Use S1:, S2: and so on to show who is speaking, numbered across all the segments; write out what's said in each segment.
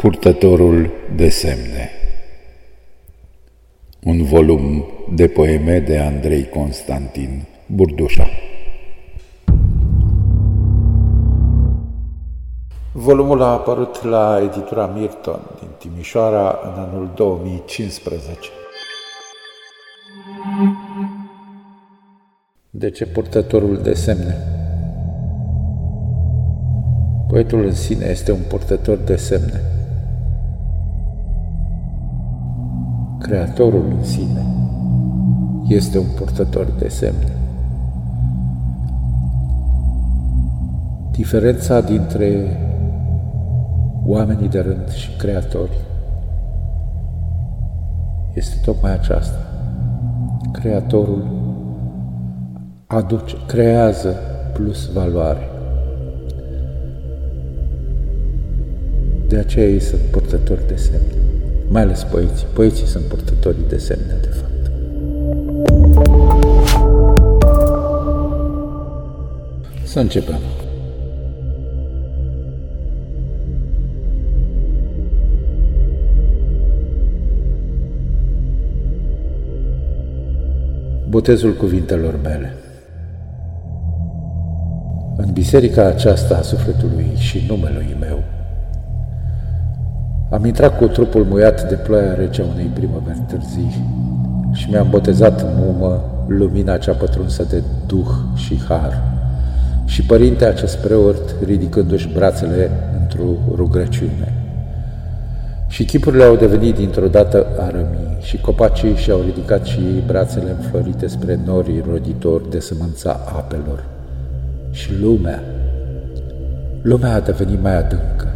S1: Purtătorul de semne Un volum de poeme de Andrei Constantin Burdușa Volumul a apărut la editura Mirton din Timișoara în anul 2015. De ce purtătorul de semne? Poetul în sine este un purtător de semne. Creatorul în sine este un purtător de semne. Diferența dintre oamenii de rând și creatori este tocmai aceasta. Creatorul aduce, creează plus valoare. De aceea ei sunt purtători de semne. Mai ales poeții. Poeții sunt purtătorii de semne, de fapt. Să începem. Botezul cuvintelor mele. În biserica aceasta a sufletului și numelui meu, am intrat cu trupul muiat de ploaia rece a unei primăveri târzii și mi-am botezat în mumă lumina cea pătrunsă de duh și har. Și părinte acest preot ridicându-și brațele într-o rugăciune. Și chipurile au devenit dintr-o dată arămii și copacii și-au ridicat și ei brațele înflorite spre norii roditori de sămânța apelor. Și lumea, lumea a devenit mai adâncă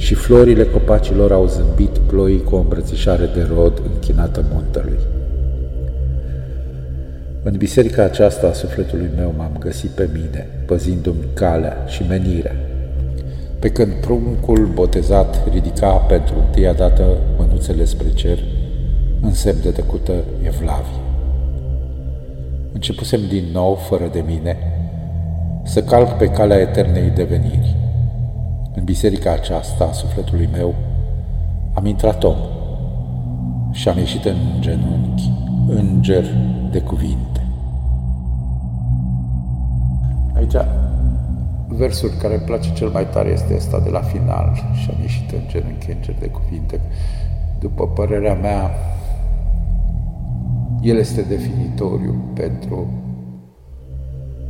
S1: și florile copacilor au zâmbit ploii cu o îmbrățișare de rod închinată muntelui. În biserica aceasta a sufletului meu m-am găsit pe mine, păzindu-mi calea și menirea. Pe când pruncul botezat ridica pentru întâia dată mânuțele spre cer, în semn de tăcută evlavie. Începusem din nou, fără de mine, să calc pe calea eternei deveniri. În biserica aceasta a sufletului meu am intrat om și am ieșit în genunchi, înger de cuvinte. Aici, versul care îmi place cel mai tare este ăsta de la final și am ieșit în genunchi, înger de cuvinte. După părerea mea, el este definitoriu pentru,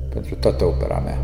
S1: pentru toată opera mea.